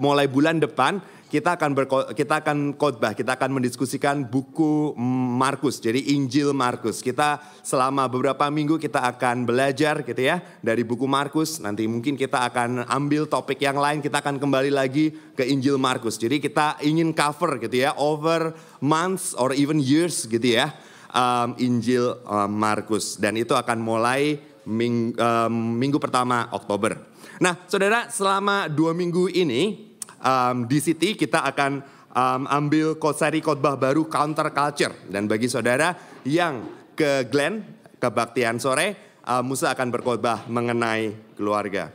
mulai bulan depan kita akan berko, kita akan khotbah, kita akan mendiskusikan buku Markus, jadi Injil Markus. Kita selama beberapa minggu kita akan belajar gitu ya dari buku Markus. Nanti mungkin kita akan ambil topik yang lain, kita akan kembali lagi ke Injil Markus. Jadi kita ingin cover gitu ya over months or even years gitu ya um, Injil um, Markus dan itu akan mulai ming, um, minggu pertama Oktober. Nah, saudara, selama dua minggu ini um, di City kita akan um, ambil seri khotbah baru counter culture dan bagi saudara yang ke Glen kebaktian sore uh, Musa akan berkhotbah mengenai keluarga.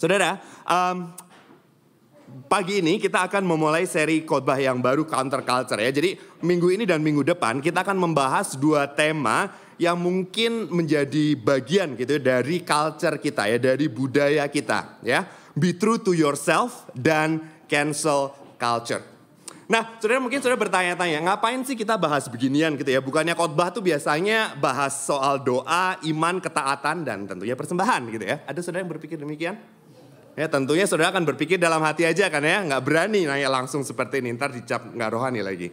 Saudara, um, pagi ini kita akan memulai seri khotbah yang baru counter culture ya. Jadi minggu ini dan minggu depan kita akan membahas dua tema yang mungkin menjadi bagian gitu ya dari culture kita ya, dari budaya kita ya be true to yourself, dan cancel culture. Nah, saudara mungkin saudara bertanya-tanya, ngapain sih kita bahas beginian gitu ya? Bukannya khotbah tuh biasanya bahas soal doa, iman, ketaatan, dan tentunya persembahan gitu ya. Ada saudara yang berpikir demikian? Ya tentunya saudara akan berpikir dalam hati aja kan ya, nggak berani nanya langsung seperti ini, ntar dicap nggak rohani lagi.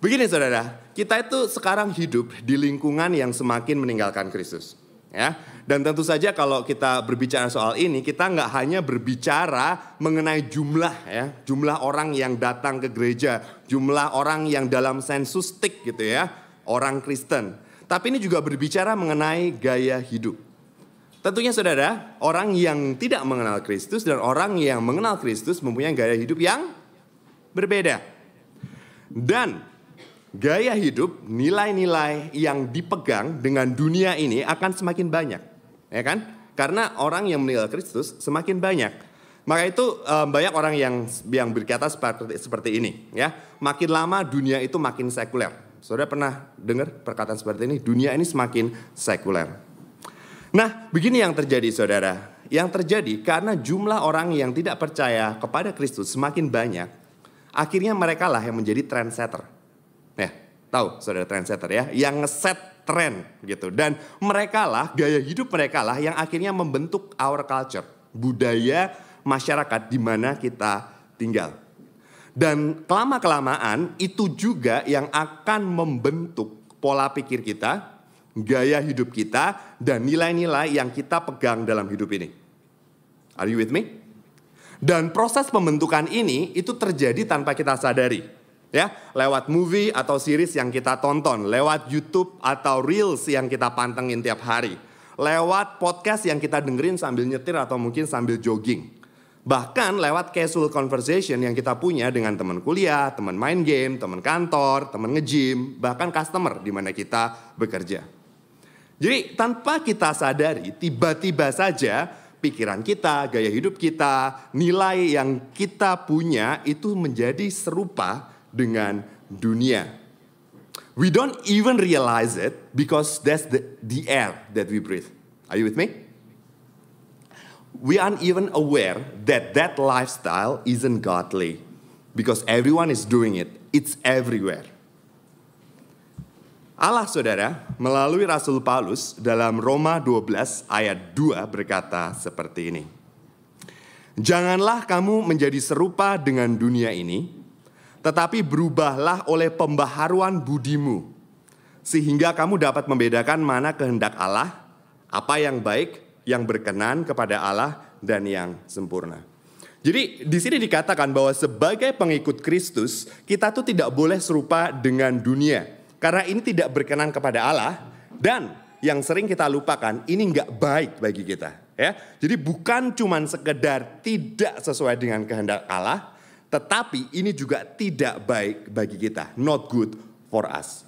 Begini saudara, kita itu sekarang hidup di lingkungan yang semakin meninggalkan Kristus. Ya, dan tentu saja kalau kita berbicara soal ini, kita nggak hanya berbicara mengenai jumlah ya, jumlah orang yang datang ke gereja, jumlah orang yang dalam sensus tik gitu ya, orang Kristen. Tapi ini juga berbicara mengenai gaya hidup. Tentunya saudara, orang yang tidak mengenal Kristus dan orang yang mengenal Kristus mempunyai gaya hidup yang berbeda. Dan gaya hidup, nilai-nilai yang dipegang dengan dunia ini akan semakin banyak ya kan? Karena orang yang meninggal Kristus semakin banyak. Maka itu um, banyak orang yang yang berkata seperti seperti ini, ya. Makin lama dunia itu makin sekuler. Saudara pernah dengar perkataan seperti ini? Dunia ini semakin sekuler. Nah, begini yang terjadi saudara. Yang terjadi karena jumlah orang yang tidak percaya kepada Kristus semakin banyak, akhirnya mereka lah yang menjadi trendsetter. Ya, tahu saudara trendsetter ya, yang ngeset tren gitu. Dan mereka lah, gaya hidup mereka lah yang akhirnya membentuk our culture, budaya masyarakat di mana kita tinggal. Dan kelama-kelamaan itu juga yang akan membentuk pola pikir kita, gaya hidup kita, dan nilai-nilai yang kita pegang dalam hidup ini. Are you with me? Dan proses pembentukan ini itu terjadi tanpa kita sadari ya lewat movie atau series yang kita tonton, lewat YouTube atau reels yang kita pantengin tiap hari, lewat podcast yang kita dengerin sambil nyetir atau mungkin sambil jogging. Bahkan lewat casual conversation yang kita punya dengan teman kuliah, teman main game, teman kantor, teman nge-gym, bahkan customer di mana kita bekerja. Jadi tanpa kita sadari, tiba-tiba saja pikiran kita, gaya hidup kita, nilai yang kita punya itu menjadi serupa dengan dunia. We don't even realize it because that's the, the air that we breathe. Are you with me? We aren't even aware that that lifestyle isn't godly because everyone is doing it. It's everywhere. Allah saudara melalui Rasul Paulus dalam Roma 12 ayat 2 berkata seperti ini. Janganlah kamu menjadi serupa dengan dunia ini, tetapi berubahlah oleh pembaharuan budimu, sehingga kamu dapat membedakan mana kehendak Allah, apa yang baik, yang berkenan kepada Allah, dan yang sempurna. Jadi di sini dikatakan bahwa sebagai pengikut Kristus, kita tuh tidak boleh serupa dengan dunia. Karena ini tidak berkenan kepada Allah, dan yang sering kita lupakan, ini nggak baik bagi kita. Ya, jadi bukan cuma sekedar tidak sesuai dengan kehendak Allah, tetapi ini juga tidak baik bagi kita, not good for us.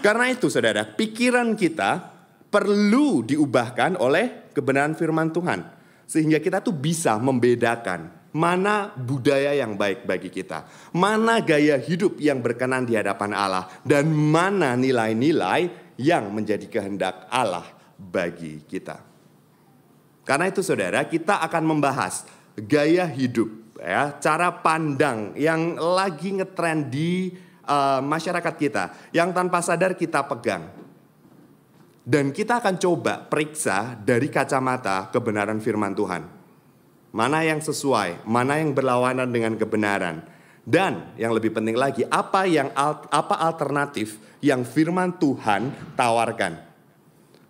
Karena itu saudara, pikiran kita perlu diubahkan oleh kebenaran firman Tuhan. Sehingga kita tuh bisa membedakan mana budaya yang baik bagi kita. Mana gaya hidup yang berkenan di hadapan Allah. Dan mana nilai-nilai yang menjadi kehendak Allah bagi kita. Karena itu saudara, kita akan membahas gaya hidup ya, cara pandang yang lagi ngetrend di uh, masyarakat kita yang tanpa sadar kita pegang. Dan kita akan coba periksa dari kacamata kebenaran firman Tuhan. mana yang sesuai, mana yang berlawanan dengan kebenaran. Dan yang lebih penting lagi, apa yang apa alternatif yang firman Tuhan tawarkan.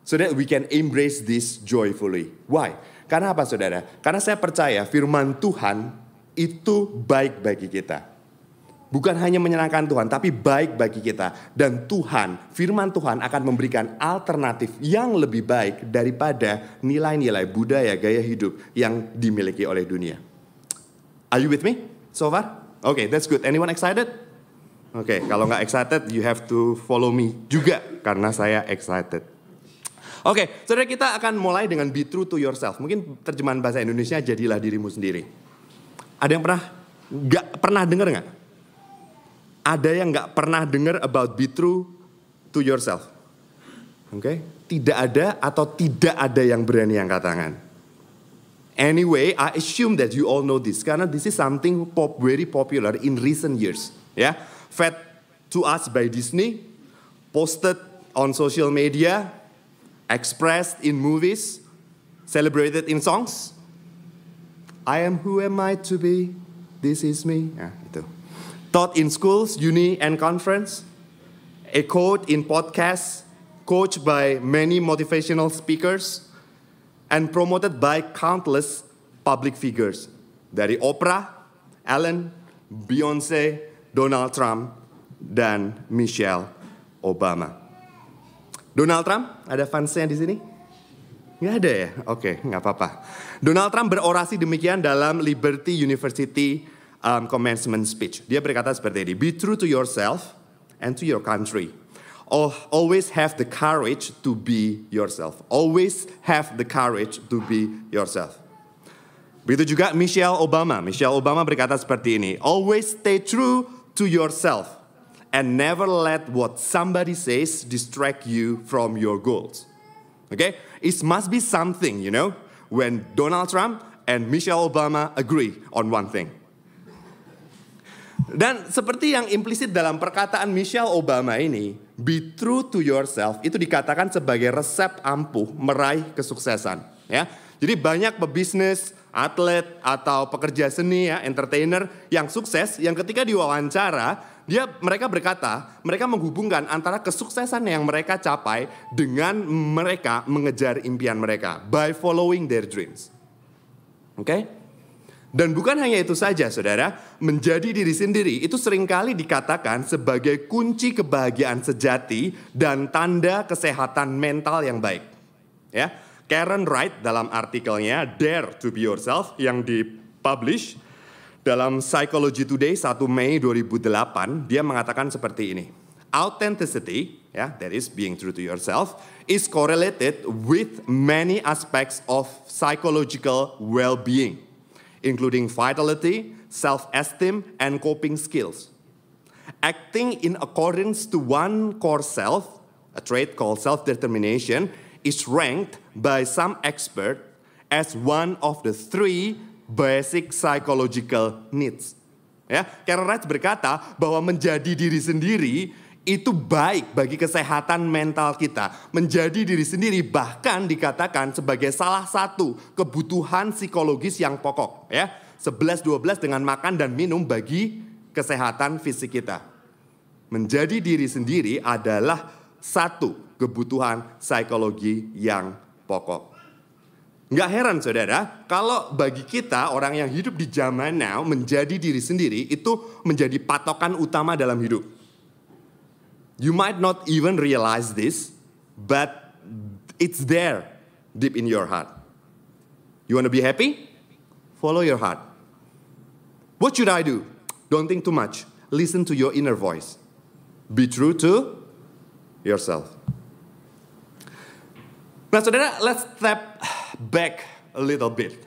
So that we can embrace this joyfully. Why? Karena apa saudara? Karena saya percaya firman Tuhan itu baik bagi kita. Bukan hanya menyenangkan Tuhan, tapi baik bagi kita. Dan Tuhan, firman Tuhan akan memberikan alternatif yang lebih baik daripada nilai-nilai budaya gaya hidup yang dimiliki oleh dunia. Are you with me so far? Okay, that's good. Anyone excited? Oke, okay, kalau nggak excited, you have to follow me juga karena saya excited. Oke, okay, saudara kita akan mulai dengan be true to yourself. Mungkin terjemahan bahasa Indonesia jadilah dirimu sendiri. Ada yang pernah nggak pernah dengar nggak? Ada yang nggak pernah dengar about be true to yourself? Oke, okay? tidak ada atau tidak ada yang berani angkat tangan. Anyway, I assume that you all know this karena this is something pop very popular in recent years. Ya, yeah? fed to us by Disney, posted on social media, expressed in movies, celebrated in songs. I am who am I to be? This is me. Ya, itu taught in schools, uni, and conference, echoed in podcasts, coached by many motivational speakers, and promoted by countless public figures dari Oprah, Ellen, Beyonce, Donald Trump, dan Michelle Obama. Donald Trump, ada fansnya di sini? Nggak ada ya? Oke, nggak apa-apa. Donald Trump berorasi demikian dalam Liberty University um, commencement speech. Dia berkata seperti ini, Be true to yourself and to your country. Always have the courage to be yourself. Always have the courage to be yourself. Begitu juga Michelle Obama. Michelle Obama berkata seperti ini, Always stay true to yourself and never let what somebody says distract you from your goals. Okay? It must be something, you know, when Donald Trump and Michelle Obama agree on one thing. Dan seperti yang implisit dalam perkataan Michelle Obama ini, be true to yourself itu dikatakan sebagai resep ampuh meraih kesuksesan, ya. Jadi banyak pebisnis, atlet atau pekerja seni ya, entertainer yang sukses yang ketika diwawancara, dia mereka berkata, mereka menghubungkan antara kesuksesan yang mereka capai dengan mereka mengejar impian mereka by following their dreams. Oke? Okay? Dan bukan hanya itu saja saudara, menjadi diri sendiri itu sering kali dikatakan sebagai kunci kebahagiaan sejati dan tanda kesehatan mental yang baik. Ya, Karen Wright dalam artikelnya Dare to be Yourself yang dipublish dalam Psychology Today 1 Mei 2008, dia mengatakan seperti ini. Authenticity, ya, that is being true to yourself, is correlated with many aspects of psychological well-being including vitality, self-esteem, and coping skills. Acting in accordance to one core self, a trait called self-determination, is ranked by some experts as one of the three basic psychological needs. Ya, Karen Wright berkata bahwa menjadi diri sendiri itu baik bagi kesehatan mental kita. Menjadi diri sendiri bahkan dikatakan sebagai salah satu kebutuhan psikologis yang pokok ya. 11 12 dengan makan dan minum bagi kesehatan fisik kita. Menjadi diri sendiri adalah satu kebutuhan psikologi yang pokok. Nggak heran saudara, kalau bagi kita orang yang hidup di zaman now menjadi diri sendiri itu menjadi patokan utama dalam hidup. You might not even realize this, but it's there deep in your heart. You want to be happy? Follow your heart. What should I do? Don't think too much. Listen to your inner voice. Be true to yourself. Nah, saudara, let's step back a little bit.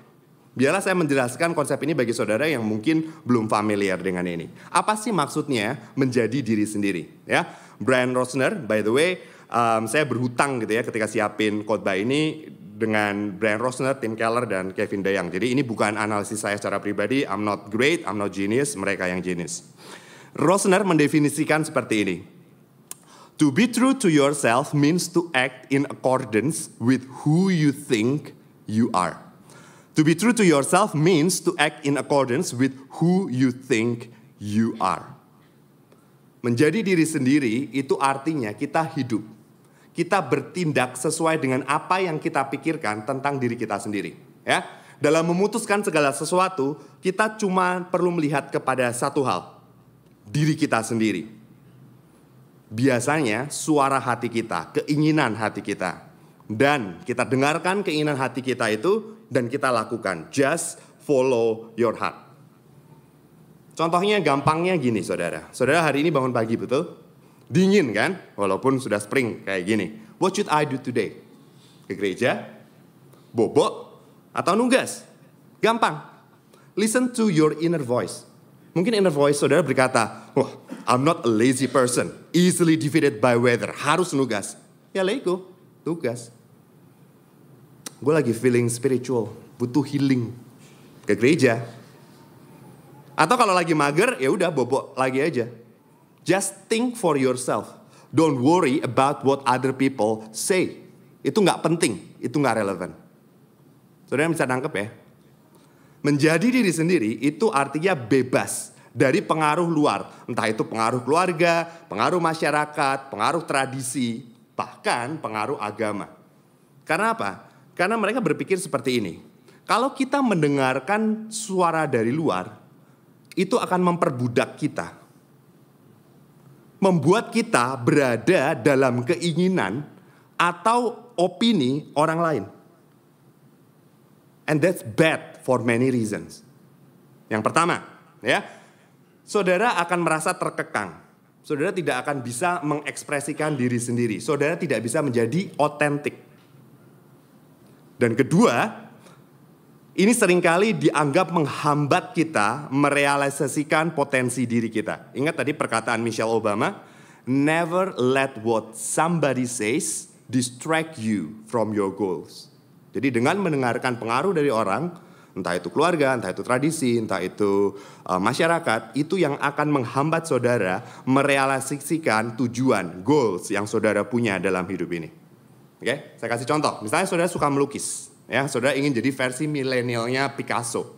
Biarlah saya menjelaskan konsep ini bagi saudara yang mungkin belum familiar dengan ini. Apa sih maksudnya menjadi diri sendiri? Ya, Brian Rosner, by the way, um, saya berhutang gitu ya ketika siapin khotbah ini dengan Brian Rosner, Tim Keller, dan Kevin DeYoung. Jadi ini bukan analisis saya secara pribadi, I'm not great, I'm not genius, mereka yang genius. Rosner mendefinisikan seperti ini. To be true to yourself means to act in accordance with who you think you are. To be true to yourself means to act in accordance with who you think you are. Menjadi diri sendiri itu artinya kita hidup. Kita bertindak sesuai dengan apa yang kita pikirkan tentang diri kita sendiri. Ya, dalam memutuskan segala sesuatu, kita cuma perlu melihat kepada satu hal, diri kita sendiri. Biasanya suara hati kita, keinginan hati kita, dan kita dengarkan keinginan hati kita itu dan kita lakukan. Just follow your heart. Contohnya gampangnya gini saudara. Saudara hari ini bangun pagi betul? Dingin kan? Walaupun sudah spring kayak gini. What should I do today? Ke gereja? Bobok? Atau nugas? Gampang. Listen to your inner voice. Mungkin inner voice saudara berkata, Wah, I'm not a lazy person, easily defeated by weather, harus nugas. Ya lego, tugas. Gue lagi feeling spiritual, butuh healing. Ke gereja. Atau kalau lagi mager, ya udah bobok lagi aja. Just think for yourself. Don't worry about what other people say. Itu nggak penting, itu nggak relevan. Saudara bisa nangkep ya? Menjadi diri sendiri itu artinya bebas dari pengaruh luar. Entah itu pengaruh keluarga, pengaruh masyarakat, pengaruh tradisi, bahkan pengaruh agama. Karena apa? Karena mereka berpikir seperti ini. Kalau kita mendengarkan suara dari luar, itu akan memperbudak kita. Membuat kita berada dalam keinginan atau opini orang lain. And that's bad for many reasons. Yang pertama, ya, saudara akan merasa terkekang. Saudara tidak akan bisa mengekspresikan diri sendiri. Saudara tidak bisa menjadi otentik. Dan kedua, ini sering kali dianggap menghambat kita merealisasikan potensi diri kita. Ingat tadi perkataan Michelle Obama, never let what somebody says distract you from your goals. Jadi dengan mendengarkan pengaruh dari orang, entah itu keluarga, entah itu tradisi, entah itu uh, masyarakat, itu yang akan menghambat saudara merealisasikan tujuan, goals yang saudara punya dalam hidup ini. Oke, okay? saya kasih contoh. Misalnya saudara suka melukis, ya, saudara ingin jadi versi milenialnya Picasso.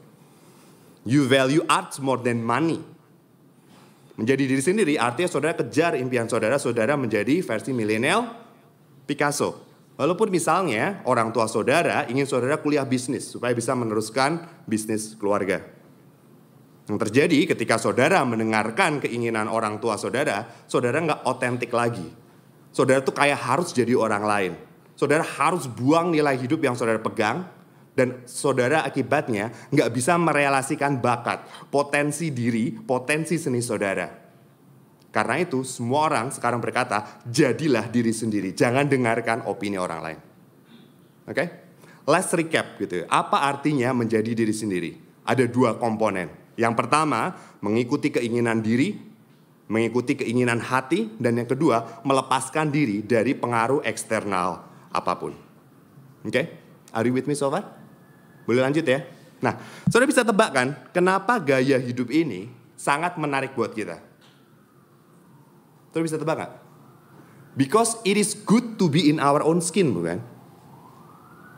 You value art more than money. Menjadi diri sendiri artinya saudara kejar impian saudara, saudara menjadi versi milenial Picasso. Walaupun misalnya orang tua saudara ingin saudara kuliah bisnis supaya bisa meneruskan bisnis keluarga. Yang terjadi ketika saudara mendengarkan keinginan orang tua saudara, saudara nggak otentik lagi. Saudara tuh kayak harus jadi orang lain. Saudara harus buang nilai hidup yang saudara pegang, dan saudara akibatnya nggak bisa merelasikan bakat, potensi diri, potensi seni saudara. Karena itu semua orang sekarang berkata, jadilah diri sendiri, jangan dengarkan opini orang lain. Oke? Okay? Let's recap gitu. Apa artinya menjadi diri sendiri? Ada dua komponen. Yang pertama, mengikuti keinginan diri, mengikuti keinginan hati, dan yang kedua, melepaskan diri dari pengaruh eksternal apa pun. Oke? Okay? Are you with me so far? Boleh lanjut ya? Nah, saudara bisa tebak kan, kenapa gaya hidup ini sangat menarik buat kita? Saudara bisa tebak gak? Because it is good to be in our own skin, bukan?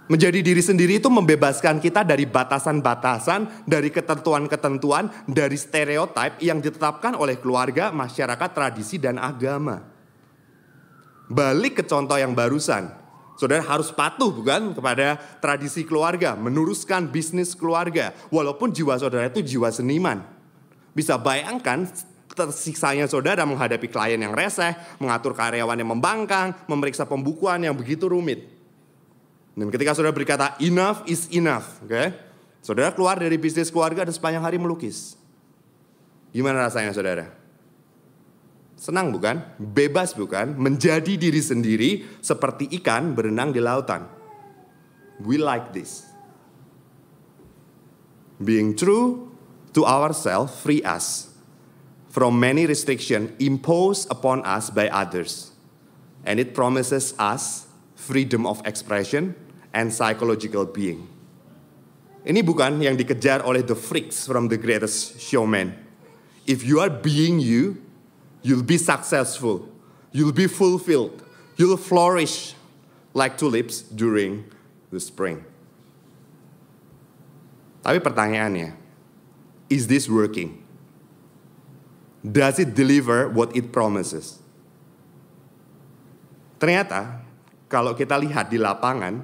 Menjadi diri sendiri itu membebaskan kita dari batasan-batasan, dari ketentuan-ketentuan, dari stereotip yang ditetapkan oleh keluarga, masyarakat, tradisi, dan agama. Balik ke contoh yang barusan. Saudara harus patuh bukan kepada tradisi keluarga, meneruskan bisnis keluarga. Walaupun jiwa saudara itu jiwa seniman. Bisa bayangkan tersiksanya saudara menghadapi klien yang reseh, mengatur karyawan yang membangkang, memeriksa pembukuan yang begitu rumit. Dan ketika saudara berkata enough is enough, oke? Okay? Saudara keluar dari bisnis keluarga dan sepanjang hari melukis. Gimana rasanya saudara? Senang bukan? Bebas bukan? Menjadi diri sendiri seperti ikan berenang di lautan. We like this. Being true to ourselves free us from many restrictions imposed upon us by others. And it promises us freedom of expression and psychological being. Ini bukan yang dikejar oleh the freaks from the greatest showman. If you are being you, you'll be successful, you'll be fulfilled, you'll flourish like tulips during the spring. Tapi pertanyaannya, is this working? Does it deliver what it promises? Ternyata kalau kita lihat di lapangan,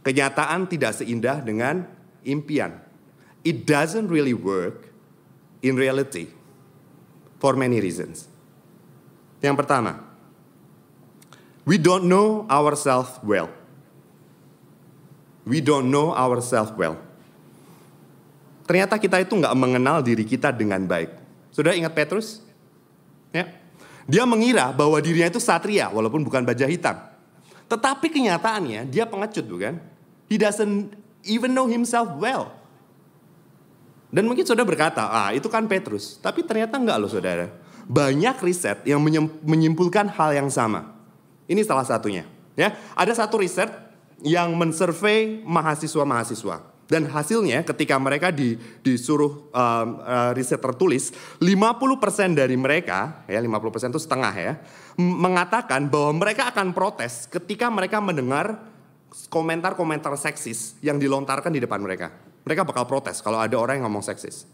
kenyataan tidak seindah dengan impian. It doesn't really work in reality for many reasons. Yang pertama, we don't know ourselves well. We don't know ourselves well. Ternyata kita itu nggak mengenal diri kita dengan baik. Sudah ingat Petrus? Ya. Dia mengira bahwa dirinya itu satria walaupun bukan baja hitam. Tetapi kenyataannya dia pengecut bukan? He doesn't even know himself well. Dan mungkin saudara berkata, ah itu kan Petrus. Tapi ternyata enggak loh saudara. Banyak riset yang menyimpulkan hal yang sama. Ini salah satunya. Ya, ada satu riset yang mensurvei mahasiswa-mahasiswa. Dan hasilnya ketika mereka di, disuruh um, uh, riset tertulis, 50% dari mereka, ya 50% itu setengah ya, mengatakan bahwa mereka akan protes ketika mereka mendengar komentar-komentar seksis yang dilontarkan di depan mereka. Mereka bakal protes kalau ada orang yang ngomong seksis.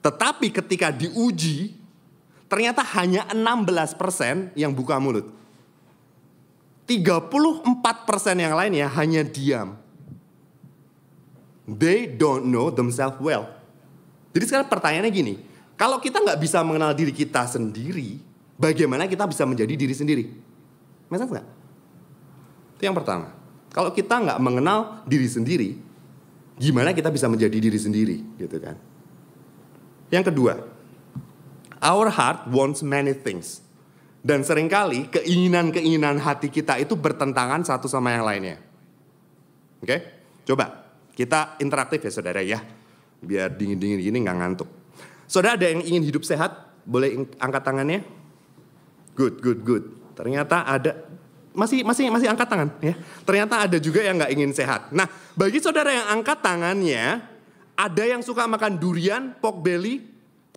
Tetapi ketika diuji, ternyata hanya 16% yang buka mulut. 34% yang lainnya hanya diam. They don't know themselves well. Jadi sekarang pertanyaannya gini, kalau kita nggak bisa mengenal diri kita sendiri, bagaimana kita bisa menjadi diri sendiri? Masa nggak? Itu yang pertama. Kalau kita nggak mengenal diri sendiri, gimana kita bisa menjadi diri sendiri, gitu kan? Yang kedua, our heart wants many things. Dan sering kali keinginan-keinginan hati kita itu bertentangan satu sama yang lainnya. Oke, coba kita interaktif ya saudara ya. Biar dingin-dingin gini nggak ngantuk. Saudara ada yang ingin hidup sehat? Boleh angkat tangannya? Good, good, good. Ternyata ada masih masih masih angkat tangan ya. Ternyata ada juga yang nggak ingin sehat. Nah, bagi saudara yang angkat tangannya, ada yang suka makan durian, pork belly,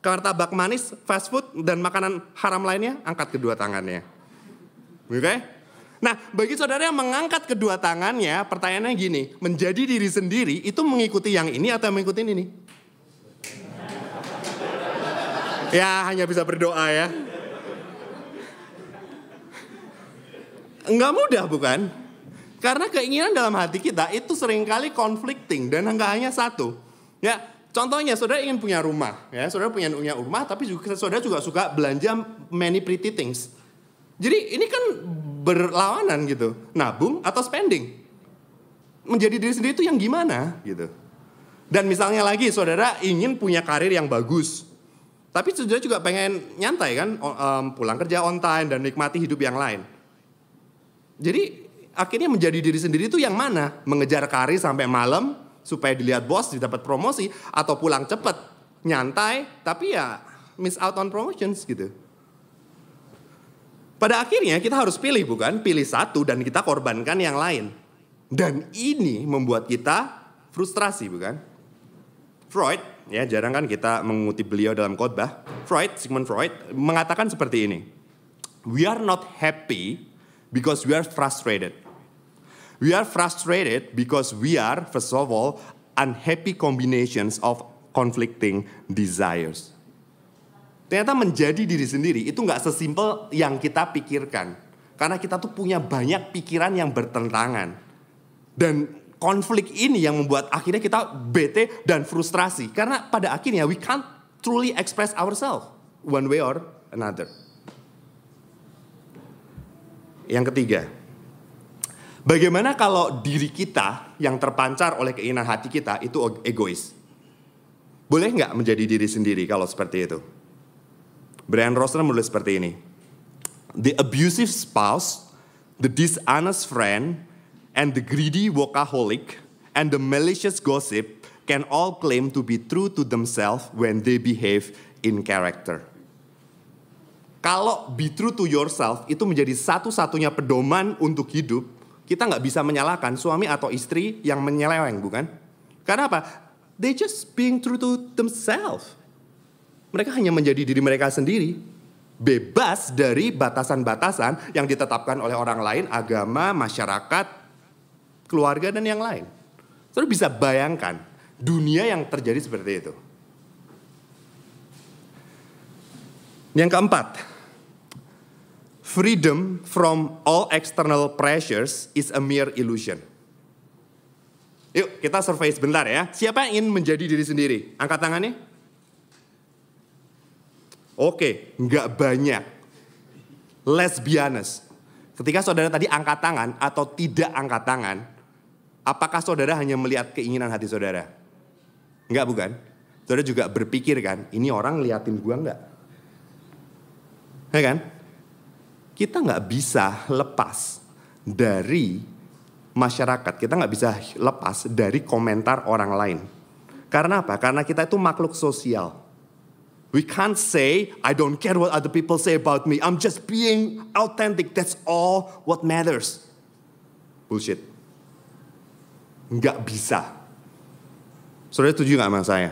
martabak manis, fast food dan makanan haram lainnya, angkat kedua tangannya. Oke? Okay? Nah, bagi saudara yang mengangkat kedua tangannya, pertanyaannya gini, menjadi diri sendiri itu mengikuti yang ini atau mengikuti ini? Ya, hanya bisa berdoa ya. Enggak mudah bukan? Karena keinginan dalam hati kita itu sering kali conflicting dan enggak hanya satu. Ya, contohnya saudara ingin punya rumah, ya, saudara punya punya rumah tapi juga saudara juga suka belanja many pretty things. Jadi ini kan berlawanan gitu. Nabung atau spending. Menjadi diri sendiri itu yang gimana gitu. Dan misalnya lagi saudara ingin punya karir yang bagus. Tapi saudara juga pengen nyantai kan, pulang kerja on time dan nikmati hidup yang lain. Jadi akhirnya menjadi diri sendiri itu yang mana? Mengejar karir sampai malam supaya dilihat bos, didapat promosi atau pulang cepet, nyantai tapi ya miss out on promotions gitu. Pada akhirnya kita harus pilih bukan? Pilih satu dan kita korbankan yang lain. Dan ini membuat kita frustrasi bukan? Freud, ya jarang kan kita mengutip beliau dalam khotbah. Freud, Sigmund Freud mengatakan seperti ini. We are not happy because we are frustrated. We are frustrated because we are, first of all, unhappy combinations of conflicting desires. Ternyata menjadi diri sendiri itu nggak sesimpel yang kita pikirkan. Karena kita tuh punya banyak pikiran yang bertentangan. Dan konflik ini yang membuat akhirnya kita bete dan frustrasi. Karena pada akhirnya we can't truly express ourselves one way or another. Yang ketiga, bagaimana kalau diri kita yang terpancar oleh keinginan hati kita itu egois? Boleh nggak menjadi diri sendiri kalau seperti itu? Brian Rosner menulis seperti ini. The abusive spouse, the dishonest friend, and the greedy workaholic, and the malicious gossip can all claim to be true to themselves when they behave in character. Kalau be true to yourself itu menjadi satu-satunya pedoman untuk hidup, kita nggak bisa menyalahkan suami atau istri yang menyeleweng, bukan? Karena apa? They just being true to themselves. Mereka hanya menjadi diri mereka sendiri, bebas dari batasan-batasan yang ditetapkan oleh orang lain, agama, masyarakat, keluarga dan yang lain. Saudara bisa bayangkan, dunia yang terjadi seperti itu. Yang keempat, freedom from all external pressures is a mere illusion. Yuk kita survei sebentar ya. Siapa yang ingin menjadi diri sendiri? Angkat tangannya. Oke, nggak banyak. Let's be honest. Ketika saudara tadi angkat tangan atau tidak angkat tangan, apakah saudara hanya melihat keinginan hati saudara? Enggak bukan? Saudara juga berpikir kan, ini orang liatin gua enggak? Ya kan? Kita nggak bisa lepas dari masyarakat. Kita nggak bisa lepas dari komentar orang lain. Karena apa? Karena kita itu makhluk sosial. We can't say, I don't care what other people say about me. I'm just being authentic. That's all what matters. Bullshit. Nggak bisa. Saudara setuju nggak sama saya?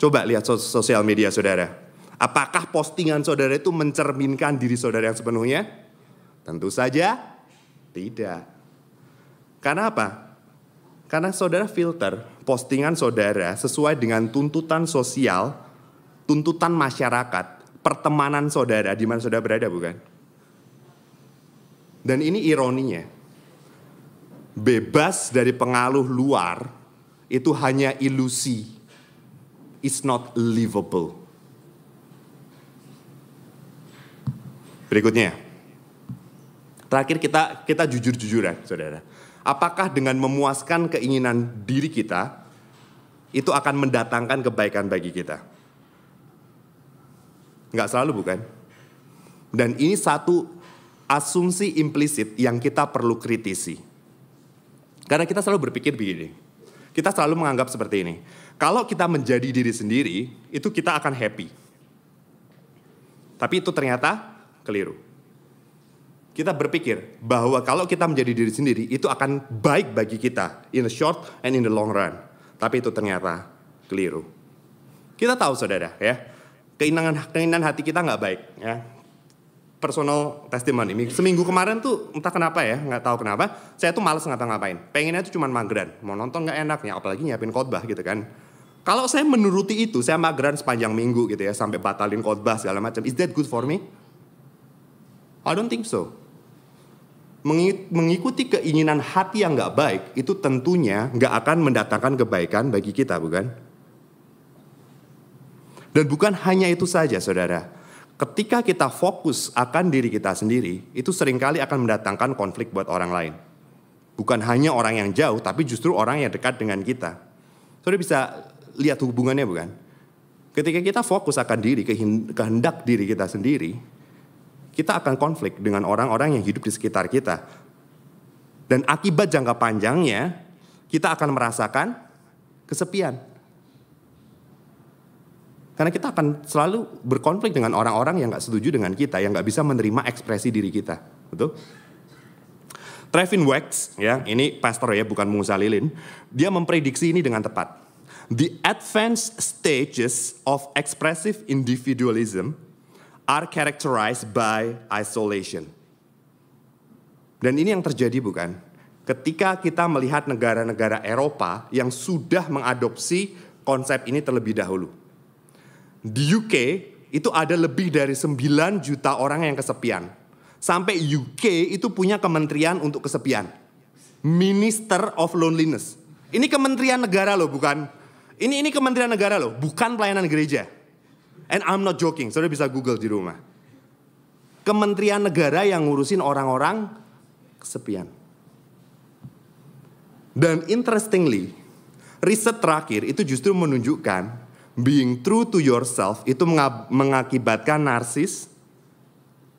Coba lihat sosial media saudara. Apakah postingan saudara itu mencerminkan diri saudara yang sepenuhnya? Tentu saja tidak. Karena apa? Karena saudara filter postingan saudara sesuai dengan tuntutan sosial, tuntutan masyarakat, pertemanan saudara di mana saudara berada bukan? Dan ini ironinya. Bebas dari pengaruh luar itu hanya ilusi. It's not livable. Berikutnya. Terakhir kita kita jujur-jujuran, Saudara. Apakah dengan memuaskan keinginan diri kita itu akan mendatangkan kebaikan bagi kita? Enggak selalu bukan? Dan ini satu asumsi implisit yang kita perlu kritisi. Karena kita selalu berpikir begini. Kita selalu menganggap seperti ini. Kalau kita menjadi diri sendiri, itu kita akan happy. Tapi itu ternyata keliru. Kita berpikir bahwa kalau kita menjadi diri sendiri, itu akan baik bagi kita in the short and in the long run. Tapi itu ternyata keliru. Kita tahu saudara ya, keinginan keinginan hati kita nggak baik ya personal testimony. Seminggu kemarin tuh entah kenapa ya, nggak tahu kenapa, saya tuh males ngapa-ngapain. Pengennya tuh cuma mageran, mau nonton nggak enaknya, apalagi nyiapin khotbah gitu kan. Kalau saya menuruti itu, saya mageran sepanjang minggu gitu ya, sampai batalin khotbah segala macam. Is that good for me? I don't think so. Mengikuti keinginan hati yang nggak baik itu tentunya nggak akan mendatangkan kebaikan bagi kita, bukan? Dan bukan hanya itu saja, saudara Ketika kita fokus akan diri kita sendiri, itu sering kali akan mendatangkan konflik buat orang lain. Bukan hanya orang yang jauh, tapi justru orang yang dekat dengan kita. Saudara bisa lihat hubungannya bukan? Ketika kita fokus akan diri, kehendak diri kita sendiri, kita akan konflik dengan orang-orang yang hidup di sekitar kita. Dan akibat jangka panjangnya, kita akan merasakan kesepian. Karena kita akan selalu berkonflik dengan orang-orang yang gak setuju dengan kita, yang gak bisa menerima ekspresi diri kita. Betul? Trevin Wax, ya, ini pastor ya, bukan Musa Lilin. Dia memprediksi ini dengan tepat. The advanced stages of expressive individualism are characterized by isolation. Dan ini yang terjadi bukan? Ketika kita melihat negara-negara Eropa yang sudah mengadopsi konsep ini terlebih dahulu di UK itu ada lebih dari 9 juta orang yang kesepian. Sampai UK itu punya kementerian untuk kesepian. Minister of Loneliness. Ini kementerian negara loh, bukan ini ini kementerian negara loh, bukan pelayanan gereja. And I'm not joking, saudara bisa Google di rumah. Kementerian negara yang ngurusin orang-orang kesepian. Dan interestingly, riset terakhir itu justru menunjukkan being true to yourself itu mengakibatkan narsis,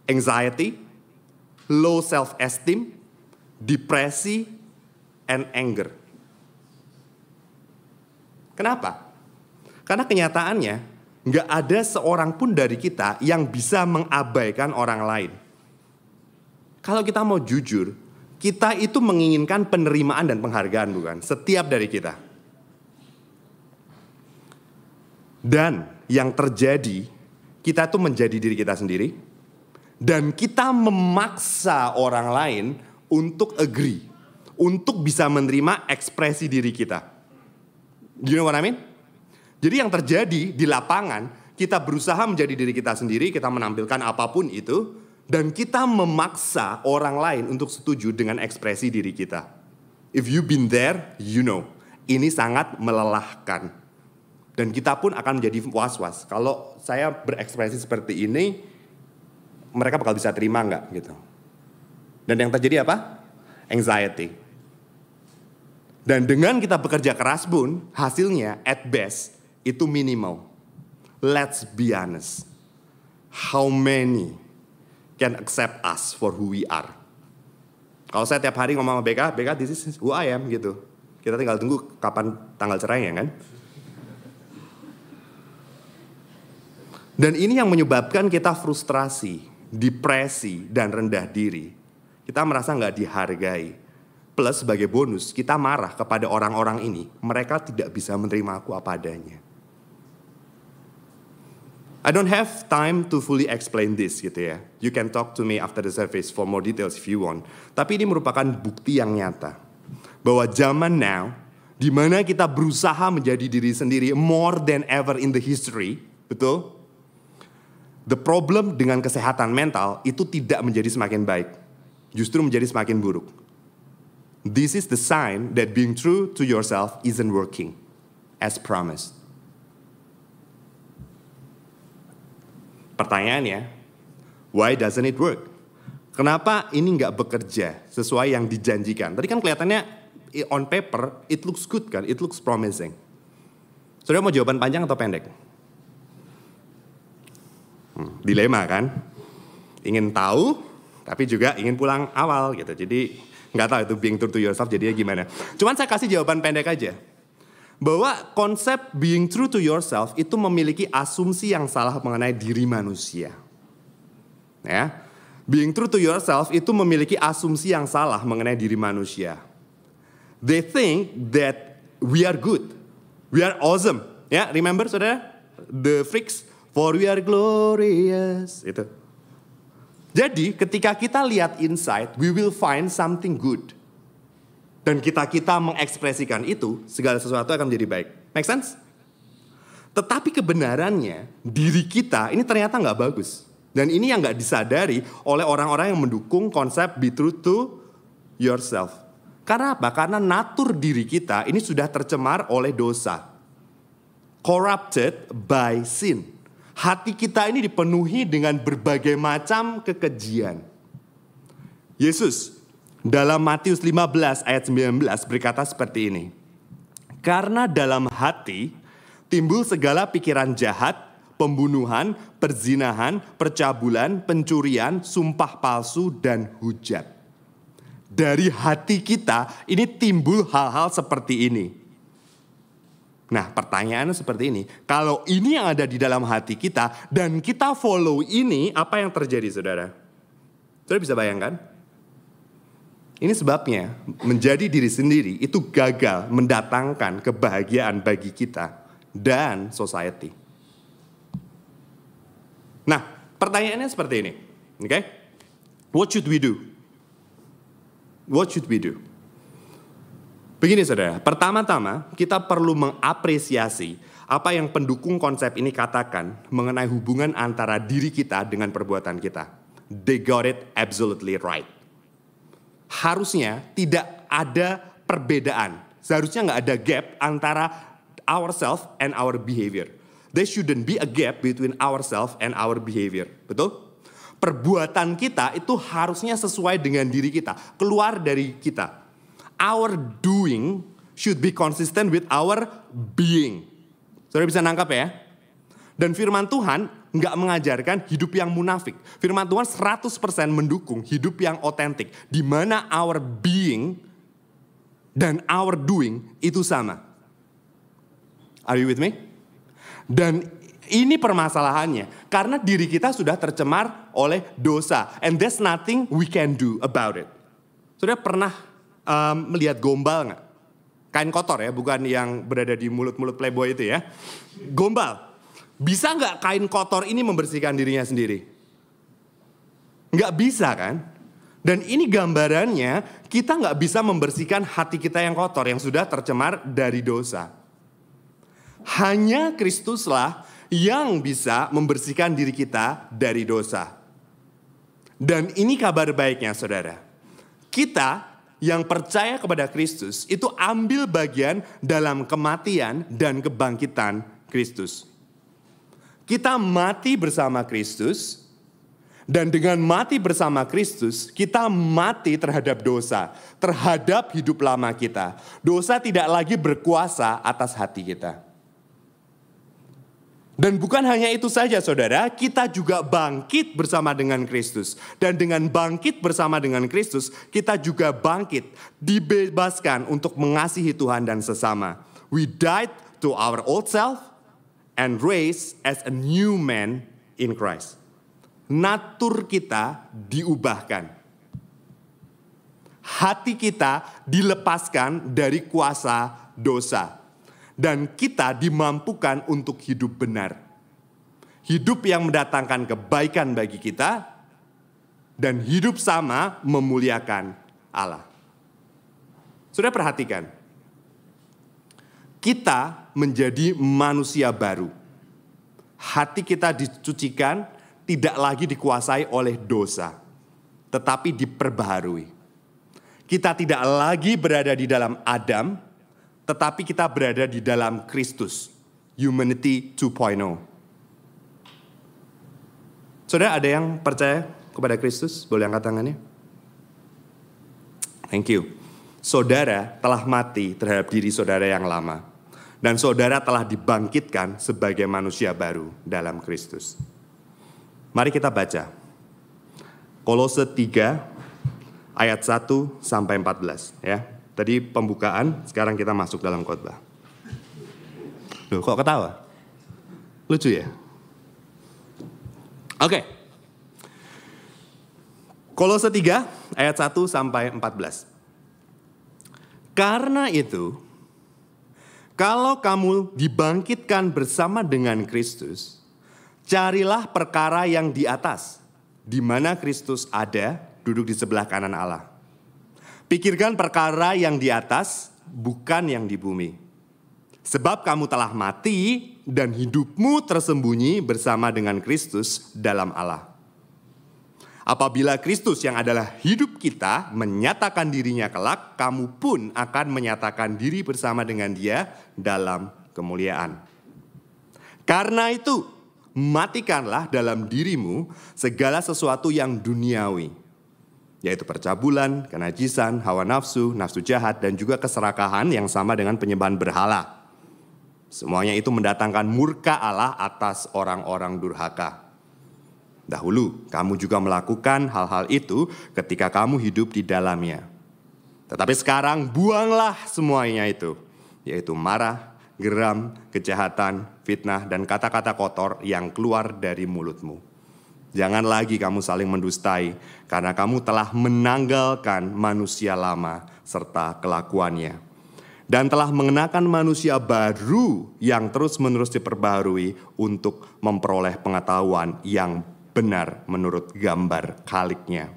anxiety, low self esteem, depresi, and anger. Kenapa? Karena kenyataannya nggak ada seorang pun dari kita yang bisa mengabaikan orang lain. Kalau kita mau jujur, kita itu menginginkan penerimaan dan penghargaan bukan? Setiap dari kita. Dan yang terjadi, kita tuh menjadi diri kita sendiri. Dan kita memaksa orang lain untuk agree. Untuk bisa menerima ekspresi diri kita. You know what I mean? Jadi yang terjadi di lapangan, kita berusaha menjadi diri kita sendiri, kita menampilkan apa pun itu, dan kita memaksa orang lain untuk setuju dengan ekspresi diri kita. If you been there, you know. Ini sangat melelahkan. Dan kita pun akan menjadi was-was. Kalau saya berekspresi seperti ini, mereka bakal bisa terima nggak gitu. Dan yang terjadi apa? Anxiety. Dan dengan kita bekerja keras pun, hasilnya at best itu minimal. Let's be honest. How many can accept us for who we are? Kalau saya tiap hari ngomong sama BK, BK this is who I am gitu. Kita tinggal tunggu kapan tanggal cerainya kan. Dan ini yang menyebabkan kita frustrasi, depresi, dan rendah diri. Kita merasa nggak dihargai. Plus sebagai bonus, kita marah kepada orang-orang ini. Mereka tidak bisa menerima aku apa adanya. I don't have time to fully explain this gitu ya. You can talk to me after the service for more details if you want. Tapi ini merupakan bukti yang nyata bahwa zaman now di mana kita berusaha menjadi diri sendiri more than ever in the history, betul? The problem dengan kesehatan mental itu tidak menjadi semakin baik, justru menjadi semakin buruk. This is the sign that being true to yourself isn't working as promised. Pertanyaannya, why doesn't it work? Kenapa ini nggak bekerja sesuai yang dijanjikan? Tadi kan kelihatannya on paper it looks good kan, it looks promising. Saudara mau jawaban panjang atau pendek? Hmm, dilema kan? Ingin tahu, tapi juga ingin pulang awal gitu. Jadi nggak tahu itu being true to yourself jadinya gimana. Cuman saya kasih jawaban pendek aja bahwa konsep being true to yourself itu memiliki asumsi yang salah mengenai diri manusia. Ya. Being true to yourself itu memiliki asumsi yang salah mengenai diri manusia. They think that we are good. We are awesome. Ya, remember Saudara? The freaks for we are glorious. Itu. Jadi, ketika kita lihat inside, we will find something good dan kita-kita mengekspresikan itu, segala sesuatu akan menjadi baik. Make sense? Tetapi kebenarannya, diri kita ini ternyata nggak bagus. Dan ini yang nggak disadari oleh orang-orang yang mendukung konsep be true to yourself. Karena apa? Karena natur diri kita ini sudah tercemar oleh dosa. Corrupted by sin. Hati kita ini dipenuhi dengan berbagai macam kekejian. Yesus dalam Matius 15 ayat 19 berkata seperti ini. Karena dalam hati timbul segala pikiran jahat, pembunuhan, perzinahan, percabulan, pencurian, sumpah palsu, dan hujat. Dari hati kita ini timbul hal-hal seperti ini. Nah pertanyaannya seperti ini. Kalau ini yang ada di dalam hati kita dan kita follow ini, apa yang terjadi saudara? Saudara bisa bayangkan? Ini sebabnya menjadi diri sendiri itu gagal mendatangkan kebahagiaan bagi kita dan society. Nah, pertanyaannya seperti ini. Oke? Okay? What should we do? What should we do? Begini saudara, pertama-tama kita perlu mengapresiasi apa yang pendukung konsep ini katakan mengenai hubungan antara diri kita dengan perbuatan kita. They got it absolutely right harusnya tidak ada perbedaan. Seharusnya nggak ada gap antara ourselves and our behavior. There shouldn't be a gap between ourselves and our behavior. Betul? Perbuatan kita itu harusnya sesuai dengan diri kita, keluar dari kita. Our doing should be consistent with our being. Saudara bisa nangkap ya? Dan firman Tuhan nggak mengajarkan hidup yang munafik. Firman Tuhan 100% mendukung hidup yang otentik. Di mana our being dan our doing itu sama. Are you with me? Dan ini permasalahannya. Karena diri kita sudah tercemar oleh dosa. And there's nothing we can do about it. Sudah pernah um, melihat gombal nggak? Kain kotor ya, bukan yang berada di mulut-mulut playboy itu ya. Gombal bisa nggak kain kotor ini membersihkan dirinya sendiri? Nggak bisa kan? Dan ini gambarannya kita nggak bisa membersihkan hati kita yang kotor yang sudah tercemar dari dosa. Hanya Kristuslah yang bisa membersihkan diri kita dari dosa. Dan ini kabar baiknya saudara. Kita yang percaya kepada Kristus itu ambil bagian dalam kematian dan kebangkitan Kristus. Kita mati bersama Kristus dan dengan mati bersama Kristus, kita mati terhadap dosa, terhadap hidup lama kita. Dosa tidak lagi berkuasa atas hati kita. Dan bukan hanya itu saja saudara, kita juga bangkit bersama dengan Kristus. Dan dengan bangkit bersama dengan Kristus, kita juga bangkit, dibebaskan untuk mengasihi Tuhan dan sesama. We died to our old self and raised as a new man in Christ. Natur kita diubahkan. Hati kita dilepaskan dari kuasa dosa dan kita dimampukan untuk hidup benar. Hidup yang mendatangkan kebaikan bagi kita dan hidup sama memuliakan Allah. Sudah perhatikan, kita menjadi manusia baru. Hati kita dicucikan, tidak lagi dikuasai oleh dosa, tetapi diperbaharui. Kita tidak lagi berada di dalam Adam, tetapi kita berada di dalam Kristus. Humanity 2.0. Saudara ada yang percaya kepada Kristus? Boleh angkat tangannya? Thank you. Saudara telah mati terhadap diri saudara yang lama. Dan saudara telah dibangkitkan sebagai manusia baru dalam Kristus. Mari kita baca. Kolose 3 ayat 1 sampai 14 ya. Tadi pembukaan, sekarang kita masuk dalam khotbah. Loh, kok ketawa? Lucu ya? Oke. Okay. Kolose 3 ayat 1 sampai 14. Karena itu, kalau kamu dibangkitkan bersama dengan Kristus, carilah perkara yang di atas, di mana Kristus ada, duduk di sebelah kanan Allah. Pikirkan perkara yang di atas, bukan yang di bumi. Sebab kamu telah mati dan hidupmu tersembunyi bersama dengan Kristus dalam Allah. Apabila Kristus yang adalah hidup kita menyatakan dirinya kelak, kamu pun akan menyatakan diri bersama dengan dia dalam kemuliaan. Karena itu, matikanlah dalam dirimu segala sesuatu yang duniawi yaitu percabulan, kenajisan, hawa nafsu, nafsu jahat, dan juga keserakahan yang sama dengan penyembahan berhala. Semuanya itu mendatangkan murka Allah atas orang-orang durhaka. Dahulu kamu juga melakukan hal-hal itu ketika kamu hidup di dalamnya. Tetapi sekarang buanglah semuanya itu, yaitu marah, geram, kejahatan, fitnah, dan kata-kata kotor yang keluar dari mulutmu Jangan lagi kamu saling mendustai, karena kamu telah menanggalkan manusia lama serta kelakuannya, dan telah mengenakan manusia baru yang terus-menerus diperbarui untuk memperoleh pengetahuan yang benar menurut gambar kaliknya.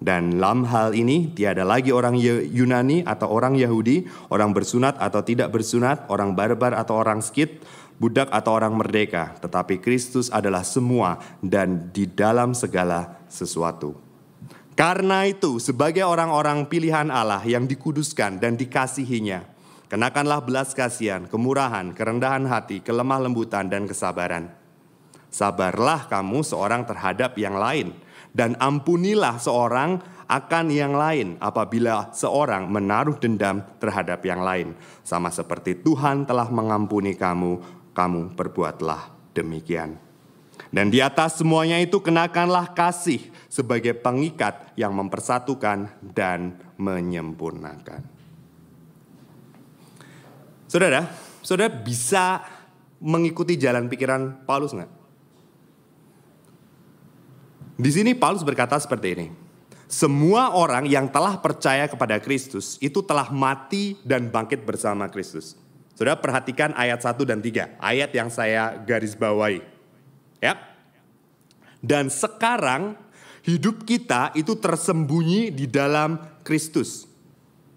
Dan dalam hal ini tiada lagi orang Yunani atau orang Yahudi, orang bersunat atau tidak bersunat, orang barbar atau orang skit, budak atau orang merdeka, tetapi Kristus adalah semua dan di dalam segala sesuatu. Karena itu, sebagai orang-orang pilihan Allah yang dikuduskan dan dikasihinya, kenakanlah belas kasihan, kemurahan, kerendahan hati, kelemah lembutan, dan kesabaran. Sabarlah kamu seorang terhadap yang lain, dan ampunilah seorang akan yang lain apabila seorang menaruh dendam terhadap yang lain, sama seperti Tuhan telah mengampuni kamu kamu perbuatlah demikian. Dan di atas semuanya itu kenakanlah kasih sebagai pengikat yang mempersatukan dan menyempurnakan. Saudara, saudara bisa mengikuti jalan pikiran Paulus nggak? Di sini Paulus berkata seperti ini. Semua orang yang telah percaya kepada Kristus itu telah mati dan bangkit bersama Kristus. Saudara perhatikan ayat 1 dan 3, ayat yang saya garis bawahi. Ya. Dan sekarang hidup kita itu tersembunyi di dalam Kristus.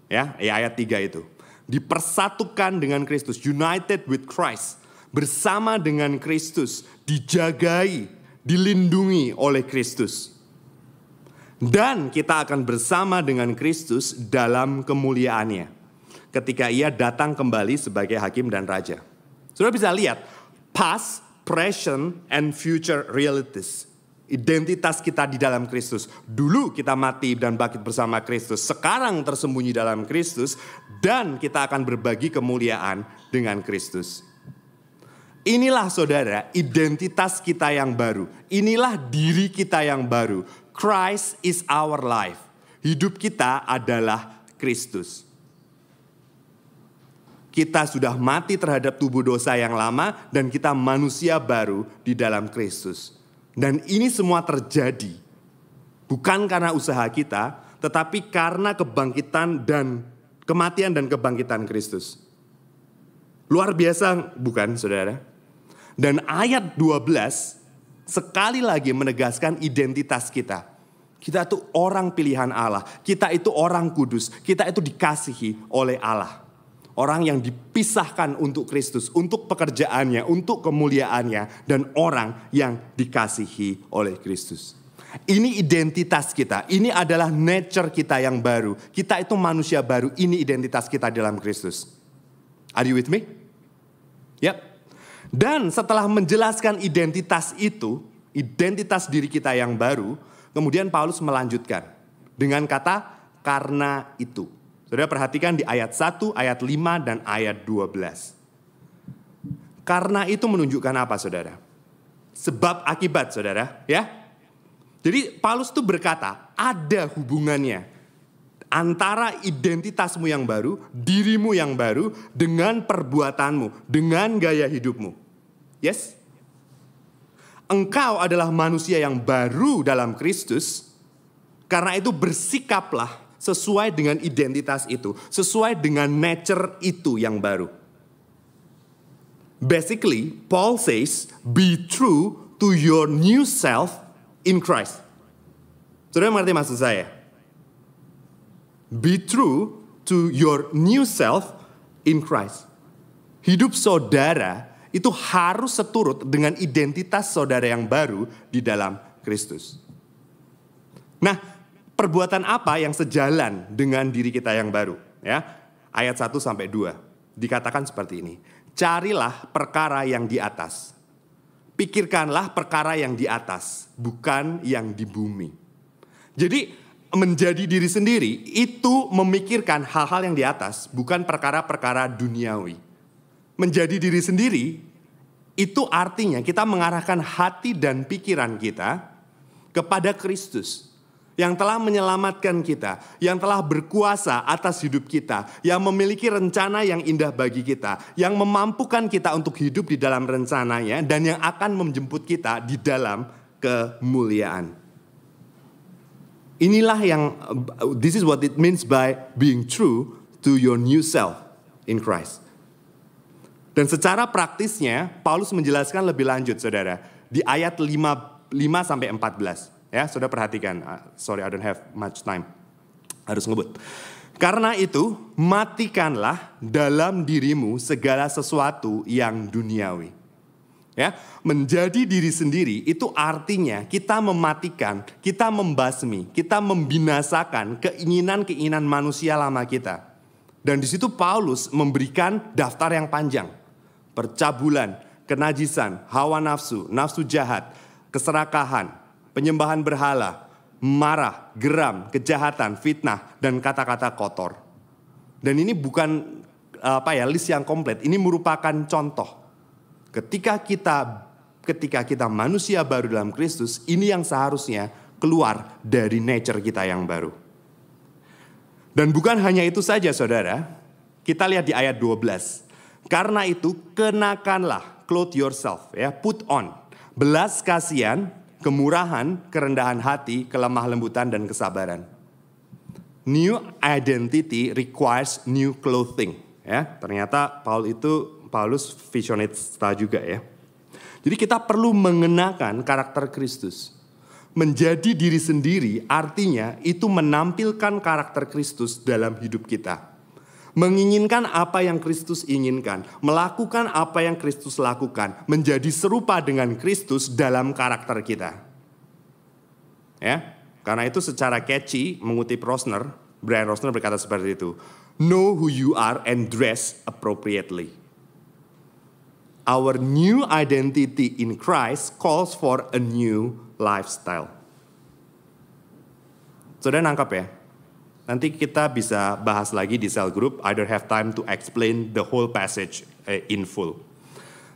Ya, ya ayat 3 itu. dipersatukan dengan Kristus, united with Christ, bersama dengan Kristus, dijagai, dilindungi oleh Kristus. Dan kita akan bersama dengan Kristus dalam kemuliaannya. Ketika ia datang kembali sebagai hakim dan raja. Sudah bisa lihat, past, present, and future realities identitas kita di dalam Kristus. Dulu kita mati dan bangkit bersama Kristus, sekarang tersembunyi dalam Kristus dan kita akan berbagi kemuliaan dengan Kristus. Inilah saudara identitas kita yang baru. Inilah diri kita yang baru. Christ is our life. Hidup kita adalah Kristus. Kita sudah mati terhadap tubuh dosa yang lama dan kita manusia baru di dalam Kristus. Dan ini semua terjadi bukan karena usaha kita, tetapi karena kebangkitan dan kematian dan kebangkitan Kristus. Luar biasa bukan saudara? Dan ayat 12 sekali lagi menegaskan identitas kita. Kita itu orang pilihan Allah, kita itu orang kudus, kita itu dikasihi oleh Allah. Orang yang dipisahkan untuk Kristus, untuk pekerjaannya, untuk kemuliaannya, dan orang yang dikasihi oleh Kristus. Ini identitas kita, ini adalah nature kita yang baru. Kita itu manusia baru, ini identitas kita dalam Kristus. Are you with me? Yep. Dan setelah menjelaskan identitas itu, identitas diri kita yang baru, kemudian Paulus melanjutkan dengan kata karena itu. Saudara perhatikan di ayat 1, ayat 5, dan ayat 12. Karena itu menunjukkan apa saudara? Sebab akibat saudara ya. Jadi Paulus itu berkata ada hubungannya antara identitasmu yang baru, dirimu yang baru dengan perbuatanmu, dengan gaya hidupmu. Yes? Engkau adalah manusia yang baru dalam Kristus. Karena itu bersikaplah sesuai dengan identitas itu, sesuai dengan nature itu yang baru. Basically, Paul says, be true to your new self in Christ. Saudara mengerti maksud saya? Be true to your new self in Christ. Hidup saudara itu harus seturut dengan identitas saudara yang baru di dalam Kristus. Nah, perbuatan apa yang sejalan dengan diri kita yang baru? Ya, ayat 1 sampai 2 dikatakan seperti ini. Carilah perkara yang di atas. Pikirkanlah perkara yang di atas, bukan yang di bumi. Jadi menjadi diri sendiri itu memikirkan hal-hal yang di atas, bukan perkara-perkara duniawi. Menjadi diri sendiri itu artinya kita mengarahkan hati dan pikiran kita kepada Kristus yang telah menyelamatkan kita, yang telah berkuasa atas hidup kita, yang memiliki rencana yang indah bagi kita, yang memampukan kita untuk hidup di dalam rencananya, dan yang akan menjemput kita di dalam kemuliaan. Inilah yang, this is what it means by being true to your new self in Christ. Dan secara praktisnya, Paulus menjelaskan lebih lanjut, saudara, di ayat 5, 5 sampai 14. Ya, sudah perhatikan. Uh, sorry, I don't have much time. Harus ngebut. Karena itu, matikanlah dalam dirimu segala sesuatu yang duniawi. Ya, menjadi diri sendiri itu artinya kita mematikan, kita membasmi, kita membinasakan keinginan-keinginan manusia lama kita. Dan di situ Paulus memberikan daftar yang panjang. Percabulan, kenajisan, hawa nafsu, nafsu jahat, keserakahan, penyembahan berhala, marah, geram, kejahatan, fitnah, dan kata-kata kotor. Dan ini bukan apa ya list yang komplit. Ini merupakan contoh. Ketika kita ketika kita manusia baru dalam Kristus, ini yang seharusnya keluar dari nature kita yang baru. Dan bukan hanya itu saja saudara, kita lihat di ayat 12. Karena itu kenakanlah, clothe yourself ya, put on. Belas kasihan, kemurahan, kerendahan hati, kelemah lembutan, dan kesabaran. New identity requires new clothing. Ya, ternyata Paul itu Paulus visionista juga ya. Jadi kita perlu mengenakan karakter Kristus. Menjadi diri sendiri artinya itu menampilkan karakter Kristus dalam hidup kita. Menginginkan apa yang Kristus inginkan, melakukan apa yang Kristus lakukan, menjadi serupa dengan Kristus dalam karakter kita. Ya, karena itu secara catchy mengutip Rosner, Brian Rosner berkata seperti itu. Know who you are and dress appropriately. Our new identity in Christ calls for a new lifestyle. Sudah nangkap ya? Nanti kita bisa bahas lagi di cell group. I don't have time to explain the whole passage eh, in full.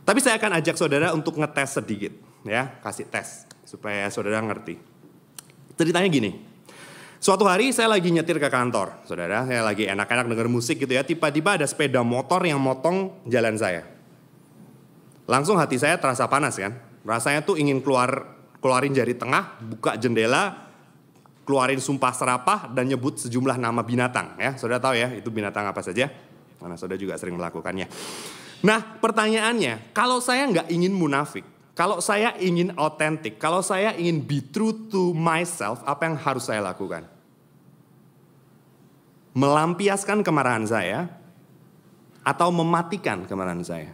Tapi saya akan ajak saudara untuk ngetes sedikit, ya, kasih tes supaya saudara ngerti. Ceritanya gini, suatu hari saya lagi nyetir ke kantor, saudara, saya lagi enak-enak denger musik gitu ya, tiba-tiba ada sepeda motor yang motong jalan saya. Langsung hati saya terasa panas kan, rasanya tuh ingin keluar keluarin jari tengah, buka jendela, keluarin sumpah serapah dan nyebut sejumlah nama binatang ya. Saudara tahu ya itu binatang apa saja? Karena saudara juga sering melakukannya. Nah pertanyaannya, kalau saya nggak ingin munafik, kalau saya ingin otentik, kalau saya ingin be true to myself, apa yang harus saya lakukan? Melampiaskan kemarahan saya atau mematikan kemarahan saya?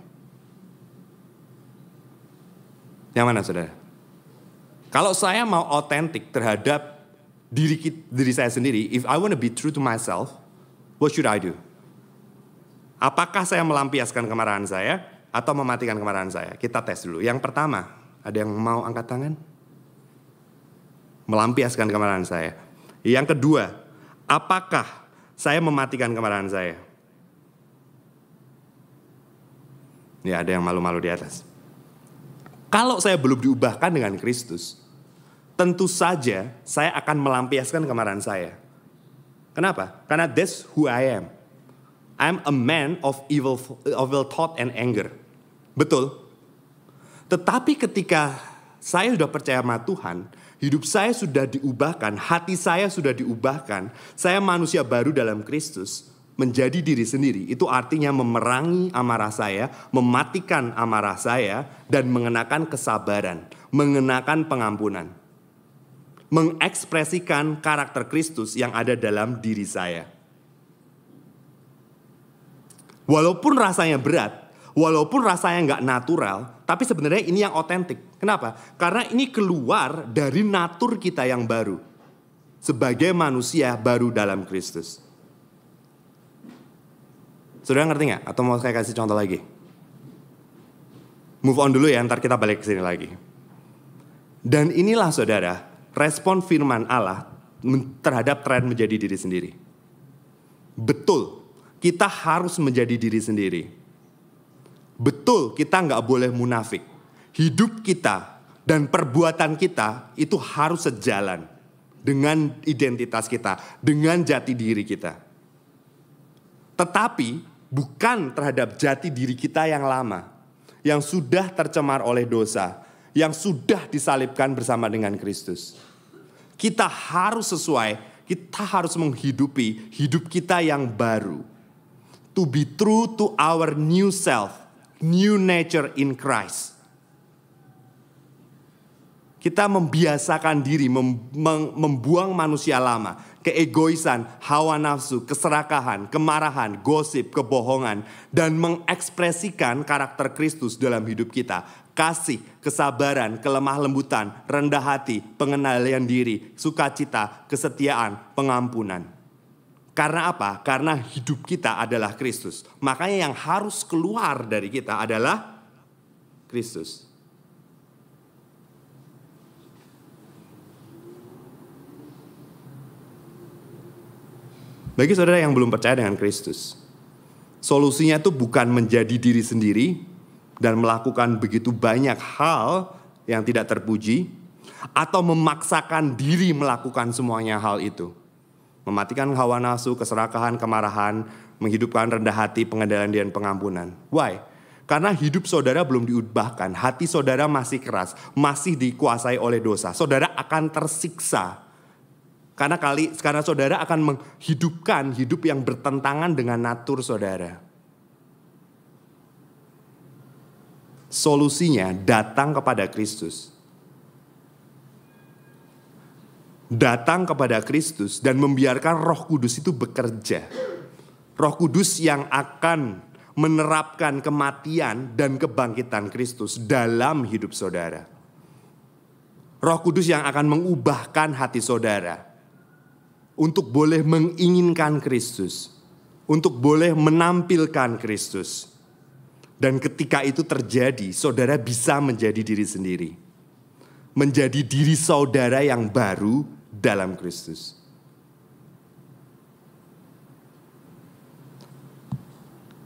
Yang mana saudara? Kalau saya mau otentik terhadap diri diri saya sendiri, if I want to be true to myself, what should I do? Apakah saya melampiaskan kemarahan saya atau mematikan kemarahan saya? Kita tes dulu. Yang pertama, ada yang mau angkat tangan? Melampiaskan kemarahan saya. Yang kedua, apakah saya mematikan kemarahan saya? Ya, ada yang malu-malu di atas. Kalau saya belum diubahkan dengan Kristus, tentu saja saya akan melampiaskan kemarahan saya. Kenapa? Karena that's who I am. I'm a man of evil, evil thought and anger. Betul. Tetapi ketika saya sudah percaya sama Tuhan, hidup saya sudah diubahkan, hati saya sudah diubahkan, saya manusia baru dalam Kristus, menjadi diri sendiri. Itu artinya memerangi amarah saya, mematikan amarah saya, dan mengenakan kesabaran, mengenakan pengampunan mengekspresikan karakter Kristus yang ada dalam diri saya. Walaupun rasanya berat, walaupun rasanya nggak natural, tapi sebenarnya ini yang otentik. Kenapa? Karena ini keluar dari natur kita yang baru. Sebagai manusia baru dalam Kristus. Saudara ngerti nggak? Atau mau saya kasih contoh lagi? Move on dulu ya, ntar kita balik ke sini lagi. Dan inilah saudara, respon firman Allah terhadap tren menjadi diri sendiri. Betul, kita harus menjadi diri sendiri. Betul, kita nggak boleh munafik. Hidup kita dan perbuatan kita itu harus sejalan dengan identitas kita, dengan jati diri kita. Tetapi bukan terhadap jati diri kita yang lama, yang sudah tercemar oleh dosa, yang sudah disalibkan bersama dengan Kristus. Kita harus sesuai, kita harus menghidupi hidup kita yang baru. To be true to our new self, new nature in Christ. Kita membiasakan diri membuang manusia lama, keegoisan, hawa nafsu, keserakahan, kemarahan, gosip, kebohongan, dan mengekspresikan karakter Kristus dalam hidup kita. Kasih, kesabaran, kelemah lembutan, rendah hati, pengendalian diri, sukacita, kesetiaan, pengampunan. Karena apa? Karena hidup kita adalah Kristus. Makanya yang harus keluar dari kita adalah Kristus. Bagi saudara yang belum percaya dengan Kristus, solusinya itu bukan menjadi diri sendiri dan melakukan begitu banyak hal yang tidak terpuji, atau memaksakan diri melakukan semuanya hal itu. Mematikan hawa nafsu, keserakahan, kemarahan, menghidupkan rendah hati, pengendalian dan pengampunan. Why? Karena hidup saudara belum diubahkan, hati saudara masih keras, masih dikuasai oleh dosa. Saudara akan tersiksa karena kali karena saudara akan menghidupkan hidup yang bertentangan dengan natur saudara. Solusinya datang kepada Kristus. Datang kepada Kristus dan membiarkan Roh Kudus itu bekerja. Roh Kudus yang akan menerapkan kematian dan kebangkitan Kristus dalam hidup saudara. Roh Kudus yang akan mengubahkan hati saudara untuk boleh menginginkan Kristus, untuk boleh menampilkan Kristus. Dan ketika itu terjadi, saudara bisa menjadi diri sendiri. Menjadi diri saudara yang baru dalam Kristus.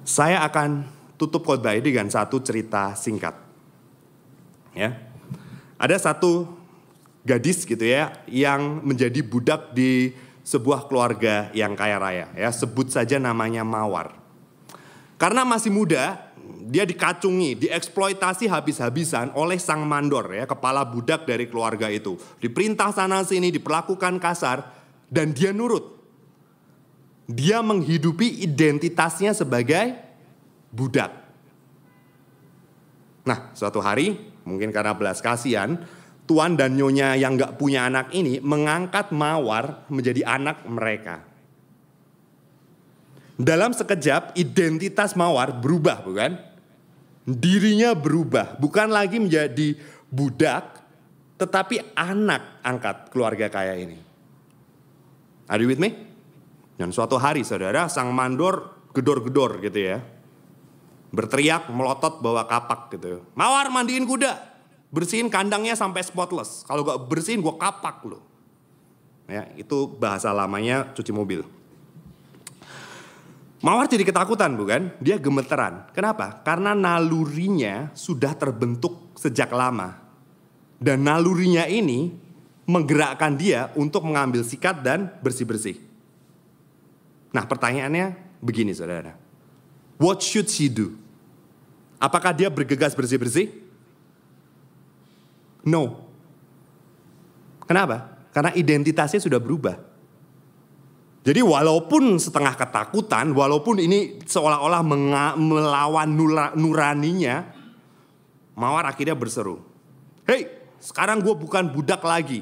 Saya akan tutup khotbah ini dengan satu cerita singkat. Ya. Ada satu gadis gitu ya yang menjadi budak di sebuah keluarga yang kaya raya ya, sebut saja namanya Mawar. Karena masih muda, dia dikacungi, dieksploitasi habis-habisan oleh sang mandor ya, kepala budak dari keluarga itu. Diperintah sana sini, diperlakukan kasar dan dia nurut dia menghidupi identitasnya sebagai budak. Nah, suatu hari, mungkin karena belas kasihan, tuan dan nyonya yang gak punya anak ini mengangkat mawar menjadi anak mereka. Dalam sekejap, identitas mawar berubah, bukan? Dirinya berubah, bukan lagi menjadi budak, tetapi anak angkat keluarga kaya ini. Are you with me? Dan suatu hari saudara sang mandor gedor-gedor gitu ya. Berteriak melotot bawa kapak gitu. Mawar mandiin kuda. Bersihin kandangnya sampai spotless. Kalau gak bersihin gue kapak loh. Ya, itu bahasa lamanya cuci mobil. Mawar jadi ketakutan bukan? Dia gemeteran. Kenapa? Karena nalurinya sudah terbentuk sejak lama. Dan nalurinya ini menggerakkan dia untuk mengambil sikat dan bersih-bersih. Nah pertanyaannya begini saudara. What should she do? Apakah dia bergegas bersih-bersih? No. Kenapa? Karena identitasnya sudah berubah. Jadi walaupun setengah ketakutan, walaupun ini seolah-olah melawan nuraninya, Mawar akhirnya berseru. Hey, sekarang gue bukan budak lagi.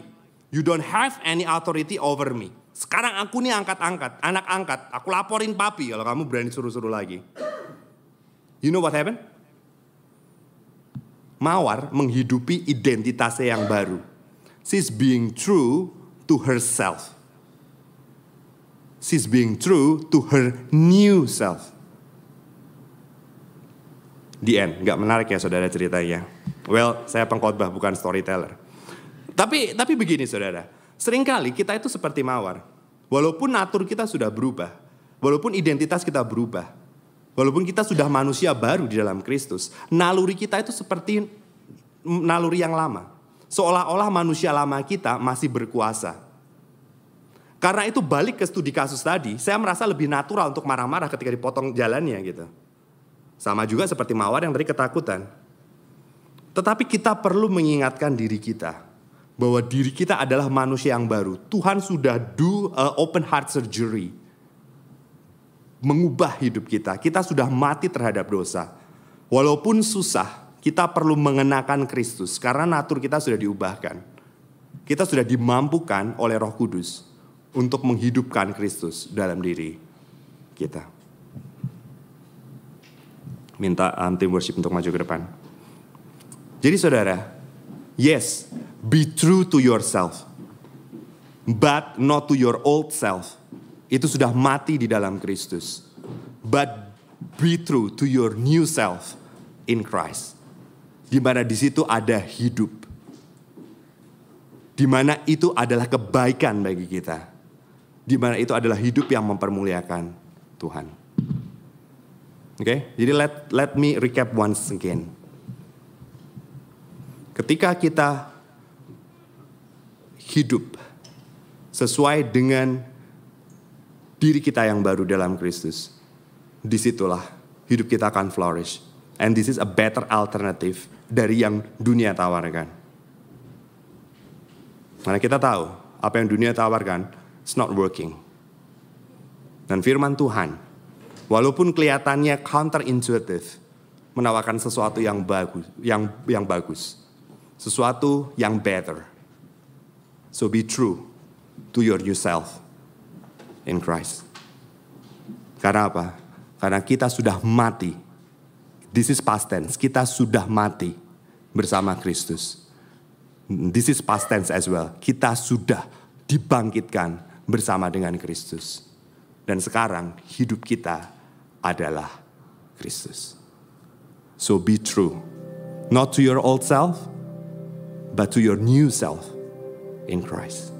You don't have any authority over me. Sekarang aku nih angkat-angkat, anak angkat. Aku laporin papi kalau kamu berani suruh-suruh lagi. You know what happened? Mawar menghidupi identitasnya yang baru. She's being true to herself. She's being true to her new self. The end. Gak menarik ya saudara ceritanya. Well, saya pengkhotbah bukan storyteller. Tapi tapi begini saudara. Seringkali kita itu seperti mawar. Walaupun natur kita sudah berubah, walaupun identitas kita berubah, walaupun kita sudah manusia baru di dalam Kristus, naluri kita itu seperti naluri yang lama. Seolah-olah manusia lama kita masih berkuasa. Karena itu balik ke studi kasus tadi, saya merasa lebih natural untuk marah-marah ketika dipotong jalannya gitu. Sama juga seperti mawar yang tadi ketakutan. Tetapi kita perlu mengingatkan diri kita bahwa diri kita adalah manusia yang baru. Tuhan sudah do a open heart surgery. Mengubah hidup kita. Kita sudah mati terhadap dosa. Walaupun susah, kita perlu mengenakan Kristus karena natur kita sudah diubahkan. Kita sudah dimampukan oleh Roh Kudus untuk menghidupkan Kristus dalam diri kita. Minta um, tim worship untuk maju ke depan. Jadi saudara, yes, Be true to yourself, but not to your old self. Itu sudah mati di dalam Kristus. But be true to your new self in Christ. Di mana di situ ada hidup. Di mana itu adalah kebaikan bagi kita. Di mana itu adalah hidup yang mempermuliakan Tuhan. Oke, okay? jadi let let me recap once again. Ketika kita hidup sesuai dengan diri kita yang baru dalam Kristus. Di situlah hidup kita akan flourish. And this is a better alternative dari yang dunia tawarkan. Karena kita tahu apa yang dunia tawarkan, it's not working. Dan firman Tuhan, walaupun kelihatannya counterintuitive, menawarkan sesuatu yang bagus, yang yang bagus, sesuatu yang better So be true to your new self in Christ. Karena apa? Karena kita sudah mati. This is past tense. Kita sudah mati bersama Kristus. This is past tense as well. Kita sudah dibangkitkan bersama dengan Kristus. Dan sekarang hidup kita adalah Kristus. So be true. Not to your old self, but to your new self in Christ.